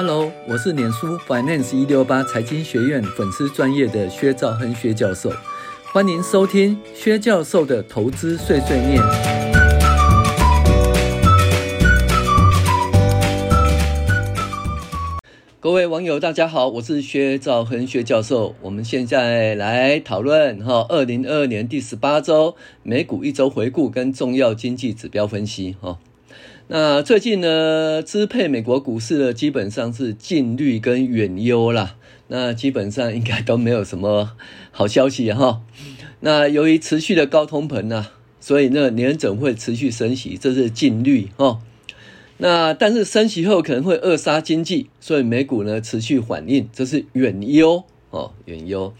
Hello，我是脸书 Finance 一六八财经学院粉丝专业的薛兆亨薛教授，欢迎收听薛教授的投资碎碎念。各位网友，大家好，我是薛兆亨薛教授。我们现在来讨论哈，二零二二年第十八周美股一周回顾跟重要经济指标分析哈。那最近呢，支配美国股市的基本上是净率跟远优啦。那基本上应该都没有什么好消息哈。那由于持续的高通膨呢，所以呢年整会持续升息，这是净利哈。那但是升息后可能会扼杀经济，所以美股呢持续反应，这是远优哦，远优。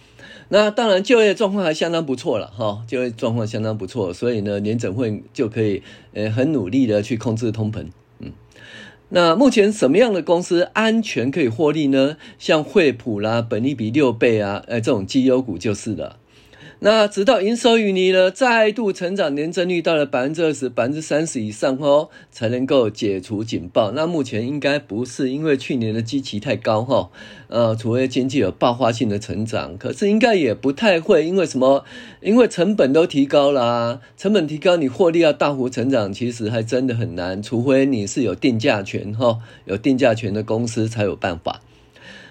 那当然，就业状况还相当不错了哈，就业状况相当不错，所以呢，年整会就可以呃很努力的去控制通膨。嗯，那目前什么样的公司安全可以获利呢？像惠普啦，本利比六倍啊，呃，这种绩优股就是了。那直到营收与你呢再度成长，年增率到了百分之二十、百分之三十以上哦，才能够解除警报。那目前应该不是因为去年的基期太高哈，呃，除非经济有爆发性的成长，可是应该也不太会，因为什么？因为成本都提高了啊，成本提高，你获利要大幅成长，其实还真的很难，除非你是有定价权哈，有定价权的公司才有办法。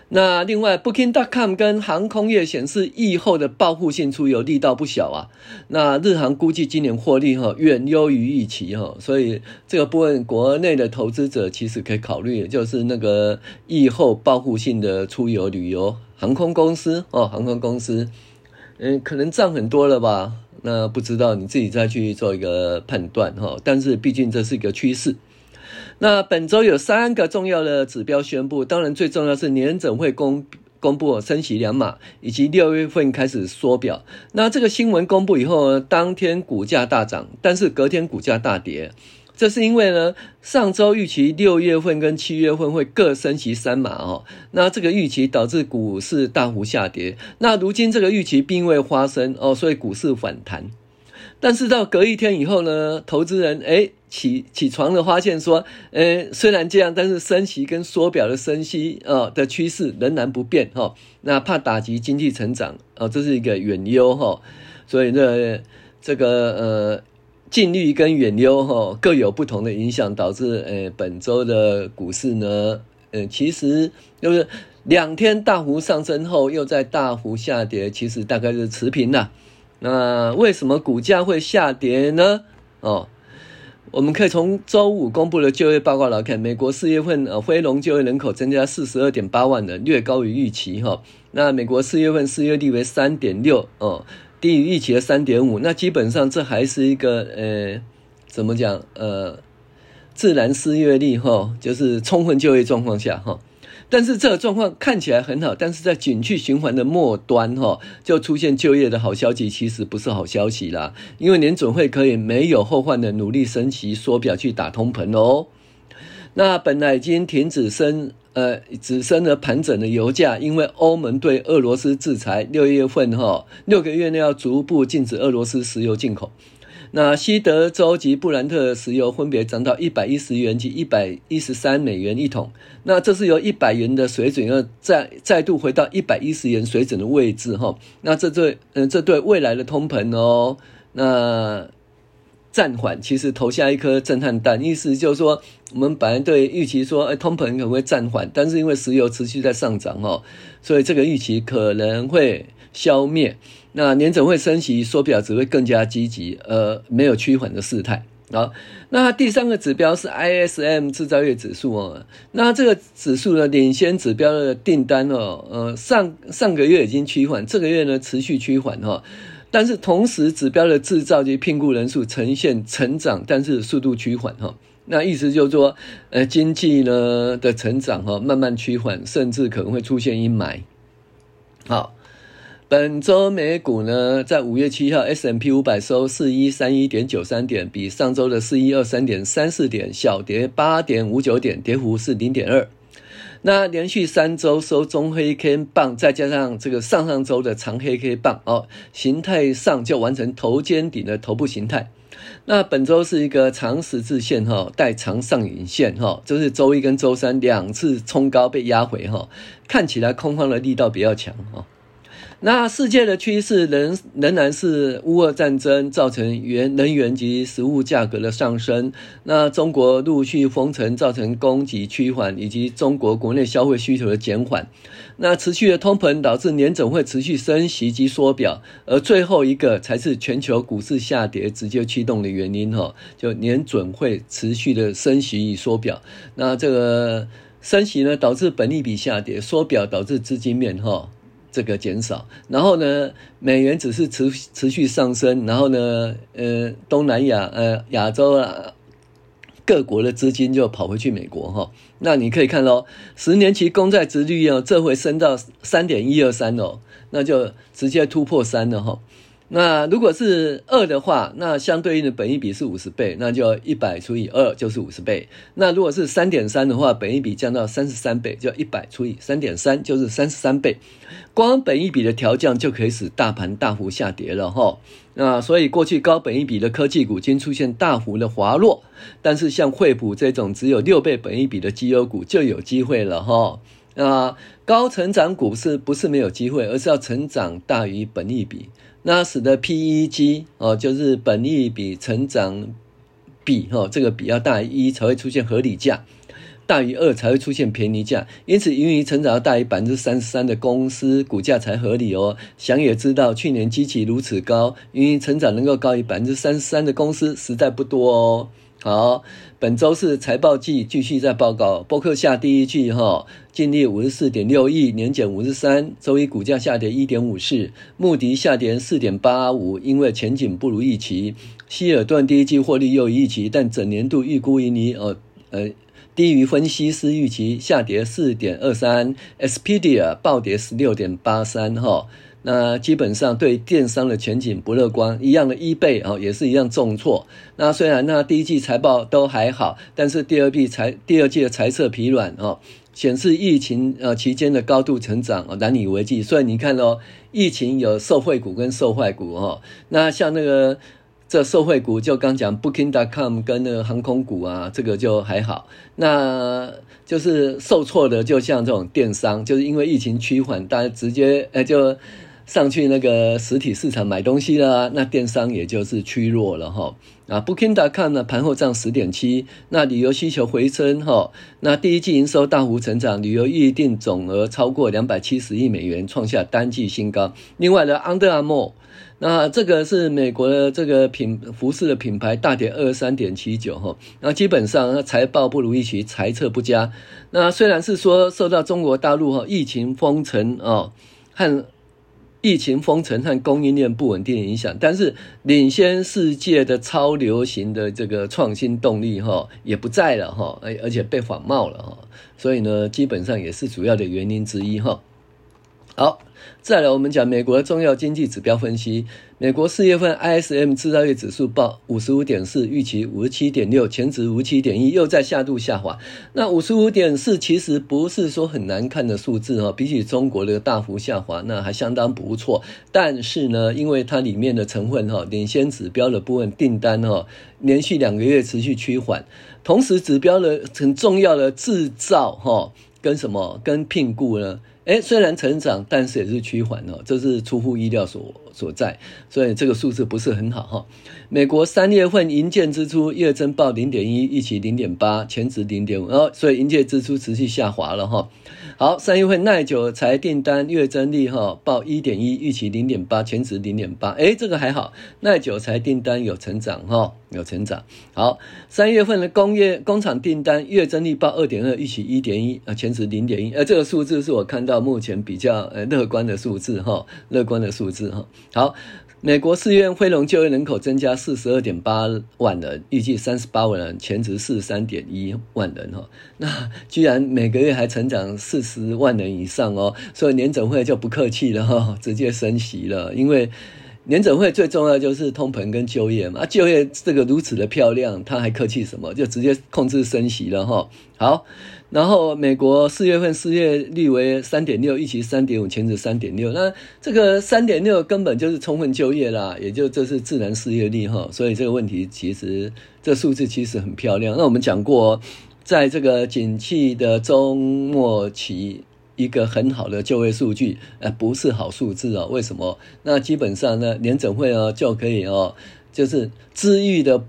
那另外，Booking.com 跟航空业显示，疫后的报复性出游力道不小啊。那日航估计今年获利哈远优于预期哈，所以这个部分国内的投资者其实可以考虑，就是那个疫后报复性的出游旅游航空公司哦，航空公司，嗯，可能涨很多了吧？那不知道你自己再去做一个判断哈。但是毕竟这是一个趋势。那本周有三个重要的指标宣布，当然最重要是年整会公公布升息两码，以及六月份开始缩表。那这个新闻公布以后呢，当天股价大涨，但是隔天股价大跌。这是因为呢，上周预期六月份跟七月份会各升息三码哦，那这个预期导致股市大幅下跌。那如今这个预期并未发生哦，所以股市反弹。但是到隔一天以后呢，投资人诶起起床了，发现说，诶虽然这样，但是升息跟缩表的升息啊的趋势仍然不变哈。那怕打击经济成长啊，这是一个远优哈。所以呢，这个呃近利跟远优哈各有不同的影响，导致呃本周的股市呢，呃其实就是两天大幅上升后又在大幅下跌，其实大概是持平了。那为什么股价会下跌呢？哦，我们可以从周五公布的就业报告来看，美国四月份呃非农就业人口增加四十二点八万人，略高于预期哈。那美国四月份失业率为三点六哦，低于预期的三点五。那基本上这还是一个呃，怎么讲呃，自然失业率哈，就是充分就业状况下哈。但是这个状况看起来很好，但是在景气循环的末端，哈，就出现就业的好消息，其实不是好消息啦。因为联准会可以没有后患的努力升息缩表去打通膨哦。那本来已经停止升，呃，只升了盘整的油价，因为欧盟对俄罗斯制裁，六月份哈，六个月内要逐步禁止俄罗斯石油进口。那西德州及布兰特石油分别涨到一百一十元及一百一十三美元一桶，那这是由一百元的水准要再再度回到一百一十元水准的位置哈。那这对嗯这对未来的通膨哦，那暂缓其实投下一颗震撼弹，意思就是说我们本来对预期说哎通膨可能会暂缓，但是因为石油持续在上涨哦，所以这个预期可能会消灭。那年整会升息缩表只会更加积极，呃，没有趋缓的事态。好，那第三个指标是 ISM 制造业指数哦。那这个指数呢，领先指标的订单哦，呃，上上个月已经趋缓，这个月呢持续趋缓哈。但是同时指标的制造及聘雇人数呈现成长，但是速度趋缓哈。那意思就是说，呃，经济呢的成长哈慢慢趋缓，甚至可能会出现阴霾。好。本周美股呢，在五月七号，S&P 五百收四一三一点九三点，比上周的四一二三点三四点小跌八点五九点，跌幅是零点二。那连续三周收中黑 K 棒，再加上这个上上周的长黑 K 棒哦，形态上就完成头肩顶的头部形态。那本周是一个长十字线哈，带长上影线哈，就是周一跟周三两次冲高被压回哈，看起来空方的力道比较强哈。那世界的趋势仍仍然是乌俄战争造成原能源及食物价格的上升。那中国陆续封城造成供给趋缓，以及中国国内消费需求的减缓。那持续的通膨导致年准会持续升息及缩表，而最后一个才是全球股市下跌直接驱动的原因哈，就年准会持续的升息与缩表。那这个升息呢，导致本利比下跌；缩表导致资金面哈。这个减少，然后呢，美元只是持持续上升，然后呢，呃，东南亚、呃，亚洲啊，各国的资金就跑回去美国哈。那你可以看喽，十年期公债殖率哦，这回升到三点一二三哦，那就直接突破三了哈。那如果是二的话，那相对应的本益比是五十倍，那就一百除以二就是五十倍。那如果是三点三的话，本益比降到三十三倍，就一百除以三点三就是三十三倍。光本益比的调降就可以使大盘大幅下跌了哈。那所以过去高本益比的科技股经出现大幅的滑落，但是像惠普这种只有六倍本益比的绩优股就有机会了哈。那高成长股是不是没有机会，而是要成长大于本益比。那使得 PEG 哦，就是本利比成长比哈，这个比要大于一才会出现合理价，大于二才会出现便宜价。因此，盈余成长要大于百分之三十三的公司股价才合理哦。想也知道，去年基期如此高，盈余成长能够高于百分之三十三的公司实在不多哦。好，本周是财报季，继续在报告。波克夏第一季哈，净利五十四点六亿，年减五十三，周一股价下跌一点五四。穆迪下跌四点八五，因为前景不如预期。希尔顿第一季获利又预期，但整年度预估盈利呃呃低于分析师预期，下跌四点二三。Expedia 暴跌十六点八三哈。那基本上对电商的前景不乐观，一样的 eBay 啊，也是一样重挫。那虽然那第一季财报都还好，但是第二季财第二季的财测疲软哦，显示疫情呃期间的高度成长难以为继。所以你看哦，疫情有受惠股跟受坏股哦。那像那个这受惠股就刚讲 Booking.com 跟那个航空股啊，这个就还好。那就是受挫的，就像这种电商，就是因为疫情趋缓，大家直接呃就。上去那个实体市场买东西了，那电商也就是趋弱了哈。啊，Booking.com 呢盘后涨十点七，那旅游需求回升哈。那第一季营收大幅成长，旅游预订总额超过两百七十亿美元，创下单季新高。另外呢，Under Armour，那这个是美国的这个品服饰的品牌，大跌二十三点七九哈。那基本上财报不如预期，财测不佳。那虽然是说受到中国大陆哈疫情封城啊和疫情封城和供应链不稳定影响，但是领先世界的超流行的这个创新动力哈也不在了哈，而而且被仿冒了哈，所以呢，基本上也是主要的原因之一哈。好。再来，我们讲美国的重要经济指标分析。美国四月份 ISM 制造业指数报五十五点四，预期五十七点六，前值五十七点一，又在下度下滑。那五十五点四其实不是说很难看的数字哈，比起中国的大幅下滑，那还相当不错。但是呢，因为它里面的成分哈，领先指标的部分订单哈，连续两个月持续趋缓，同时指标的很重要的制造哈，跟什么跟聘雇呢？诶，虽然成长，但是也是趋缓哦，这是出乎意料所所在，所以这个数字不是很好哈。美国三月份营建支出月增报零点一，预期零点八，前值零点五，然后所以营建支出持续下滑了哈。好，三月份耐久财订单月增率哈报一点一，预期零点八，前值零点八，诶，这个还好，耐久财订单有成长哈。有成长，好，三月份的工业工厂订单月增率报二点二，预期一点一，啊，前值零点一，呃，这个数字是我看到目前比较呃乐观的数字哈，乐观的数字哈。好，美国四月非农就业人口增加四十二点八万人，预计三十八万人，前值四十三点一万人哈。那居然每个月还成长四十万人以上哦，所以联准会就不客气了哈，直接升息了，因为。联准会最重要就是通膨跟就业嘛，就业这个如此的漂亮，他还客气什么？就直接控制升息了哈。好，然后美国四月份失业率为三点六，预期三点五，前值三点六。那这个三点六根本就是充分就业啦，也就这是自然失业率哈。所以这个问题其实这数字其实很漂亮。那我们讲过，在这个景气的中末期，一个很好的就业数据，呃，不是好数字哦。为什么？那基本上呢，联准会哦就可以哦，就是治愈的。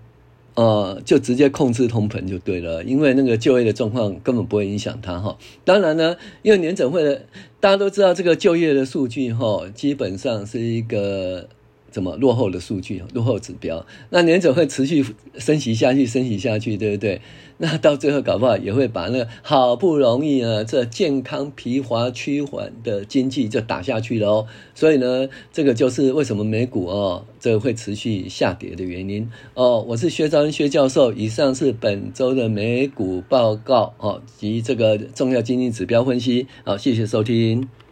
呃，就直接控制通膨就对了，因为那个就业的状况根本不会影响它哈。当然呢，因为年整会的大家都知道这个就业的数据哈，基本上是一个。怎么落后的数据，落后指标，那联准会持续升息下去，升息下去，对不对？那到最后搞不好也会把那好不容易啊，这健康疲乏趋缓的经济就打下去了哦。所以呢，这个就是为什么美股哦，这会持续下跌的原因哦。我是薛兆亨薛教授，以上是本周的美股报告哦及这个重要经济指标分析。好，谢谢收听。